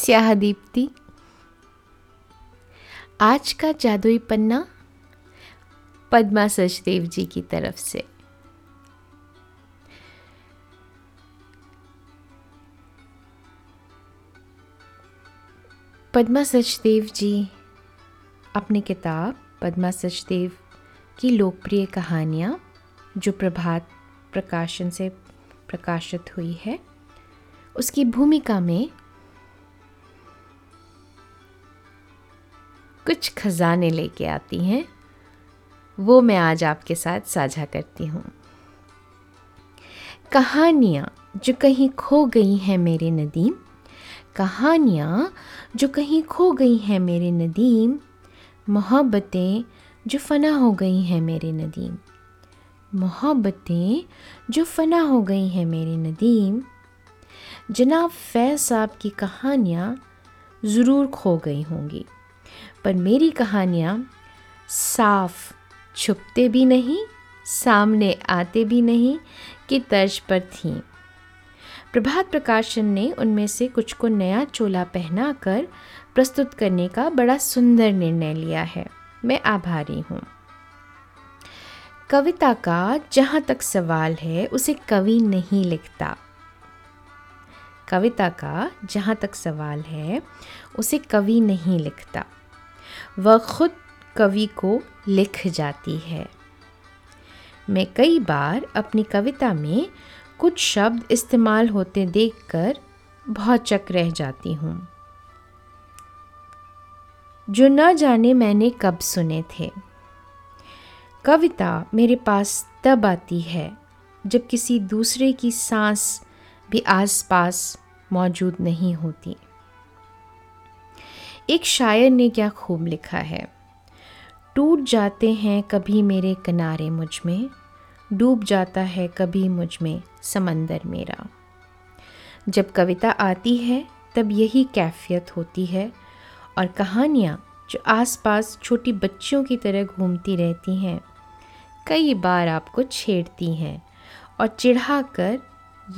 स्याह दीप्ति आज का जादुई पन्ना पद्मा सचदेव जी की तरफ़ से। पद्मा सचदेव जी अपनी किताब पद्मा सचदेव की लोकप्रिय कहानियाँ, जो प्रभात प्रकाशन से प्रकाशित हुई है, उसकी भूमिका में खजाने लेके आती हैं। वो मैं आज आपके साथ साझा करती हूँ। कहानियाँ जो कहीं खो गई हैं मेरे नदीम, कहानियाँ जो कहीं खो गई हैं मेरे नदीम, मोहब्बतें जो फना हो गई हैं मेरे नदीम, मोहब्बतें जो फना हो गई हैं मेरे नदीम। जनाब फैज़ साहब की कहानियाँ ज़रूर खो गई होंगी। पर मेरी कहानियाँ साफ़ छुपते भी नहीं, सामने आते भी नहीं कि तर्ज पर थीं। प्रभात प्रकाशन ने उनमें से कुछ को नया चोला पहनाकर प्रस्तुत करने का बड़ा सुंदर निर्णय लिया है। मैं आभारी हूँ। कविता का जहाँ तक सवाल है, उसे कवि नहीं लिखता। कविता का जहाँ तक सवाल है, उसे कवि नहीं लिखता। वह खुद कवि को लिख जाती है। मैं कई बार अपनी कविता में कुछ शब्द इस्तेमाल होते देखकर बहुत चक रह जाती हूँ। जो न जाने मैंने कब सुने थे। कविता मेरे पास तब आती है जब किसी दूसरे की सांस भी आसपास मौजूद नहीं होती। एक शायर ने क्या खूब लिखा है। टूट जाते हैं कभी मेरे किनारे मुझमें, डूब जाता है कभी मुझमें समंदर मेरा। जब कविता आती है, तब यही कैफियत होती है और कहानियाँ जो आसपास छोटी बच्चियों की तरह घूमती रहती हैं, कई बार आपको छेड़ती हैं और चिढ़ा कर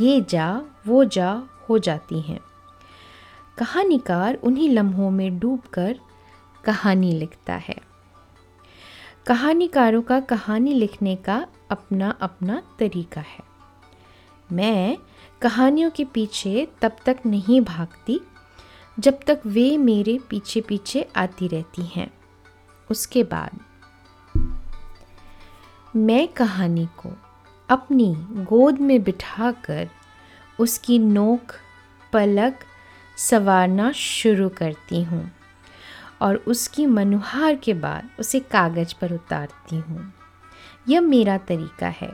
ये जा, वो जा, हो जाती हैं। कहानीकार उन्हीं लम्हों में डूबकर कहानी लिखता है। कहानीकारों का कहानी लिखने का अपना अपना तरीका है। मैं कहानियों के पीछे तब तक नहीं भागती जब तक वे मेरे पीछे पीछे आती रहती हैं। उसके बाद मैं कहानी को अपनी गोद में बिठाकर उसकी नोक, पलक संवारना शुरू करती हूँ और उसकी मनुहार के बाद उसे कागज़ पर उतारती हूँ। यह मेरा तरीका है।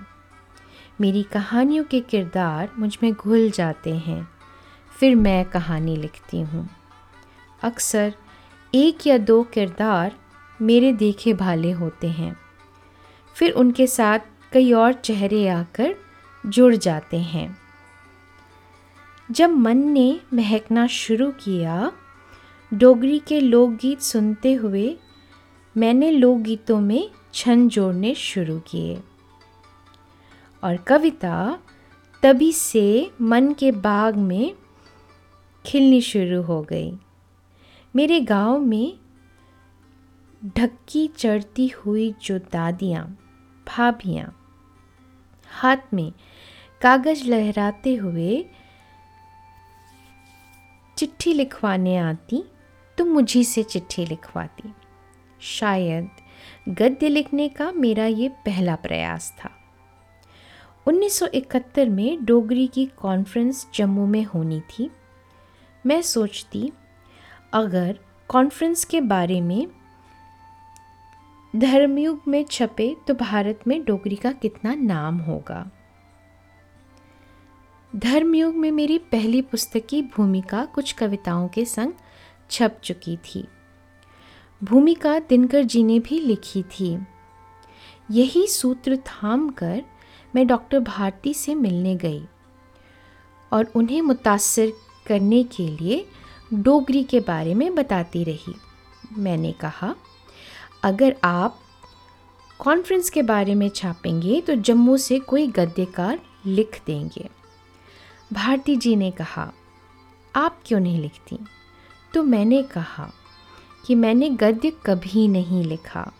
मेरी कहानियों के किरदार मुझमें घुल जाते हैं। फिर मैं कहानी लिखती हूँ। अक्सर एक या दो किरदार मेरे देखे भाले होते हैं। फिर उनके साथ कई और चेहरे आकर जुड़ जाते हैं। जब मन ने महकना शुरू किया, डोगरी के लोकगीत सुनते हुए मैंने लोकगीतों में छन जोड़ने शुरू किए। और कविता तभी से मन के बाग में खिलनी शुरू हो गई। मेरे गाँव में ढक्की चढ़ती हुई जो दादियाँ, भाभियाँ हाथ में कागज़ लहराते हुए चिट्ठी लिखवाने आती तो मुझी से चिट्ठी लिखवाती। शायद गद्य लिखने का मेरा ये पहला प्रयास था। 1971 में डोगरी की कॉन्फ्रेंस जम्मू में होनी थी। मैं सोचती, अगर कॉन्फ्रेंस के बारे में धर्मयुग में छपे तो भारत में डोगरी का कितना नाम होगा। धर्मयुग में मेरी पहली पुस्तक की भूमिका कुछ कविताओं के संग छप चुकी थी। भूमिका दिनकर जी ने भी लिखी थी। यही सूत्र थाम कर मैं डॉक्टर भारती से मिलने गई और उन्हें मुतासर करने के लिए डोगरी के बारे में बताती रही। मैंने कहा, अगर आप कॉन्फ्रेंस के बारे में छापेंगे तो जम्मू से कोई गद्यकार लिख देंगे। भारती जी ने कहा, आप क्यों नहीं लिखती? तो मैंने कहा कि मैंने गद्य कभी नहीं लिखा।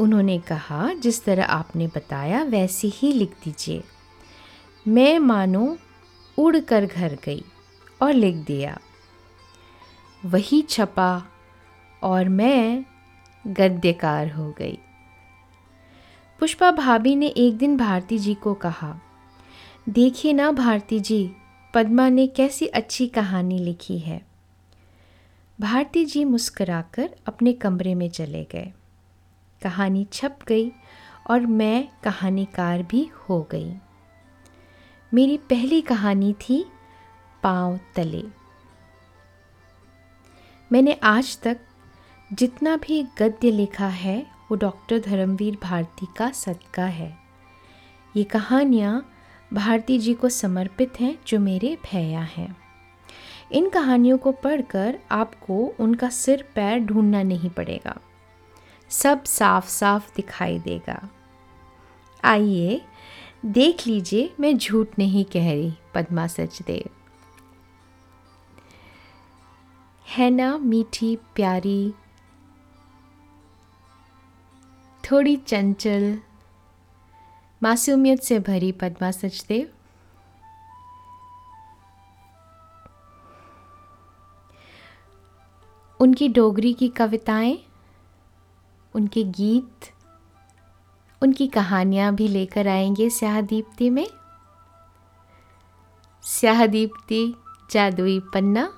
उन्होंने कहा, जिस तरह आपने बताया, वैसे ही लिख दीजिए। मैं मानो उड़ कर घर गई और लिख दिया। वही छपा और मैं गद्यकार हो गई। पुष्पा भाभी ने एक दिन भारती जी को कहा देखिए ना भारती जी, पद्मा ने कैसी अच्छी कहानी लिखी है। भारती जी मुस्कुराकर अपने कमरे में चले गए। कहानी छप गई और मैं कहानीकार भी हो गई। मेरी पहली कहानी थी, पाँव तले। मैंने आज तक जितना भी गद्य लिखा है, वो डॉक्टर धर्मवीर भारती का सदका है। ये कहानियाँ भारती जी को समर्पित हैं जो मेरे भैया हैं। इन कहानियों को पढ़कर आपको उनका सिर पैर ढूंढना नहीं पड़ेगा। सब साफ़ साफ़ दिखाई देगा। आइए, देख लीजिए, मैं झूठ नहीं कह रही, पद्मा सचदेव। है ना, मीठी, प्यारी, थोड़ी चंचल मासूमियत से भरी पद्मा सचदेव। उनकी डोगरी की कविताएँ, उनके गीत, उनकी कहानियाँ भी लेकर आएँगे स्याह दीप्ति में। स्याह दीप्ति जादुई पन्ना।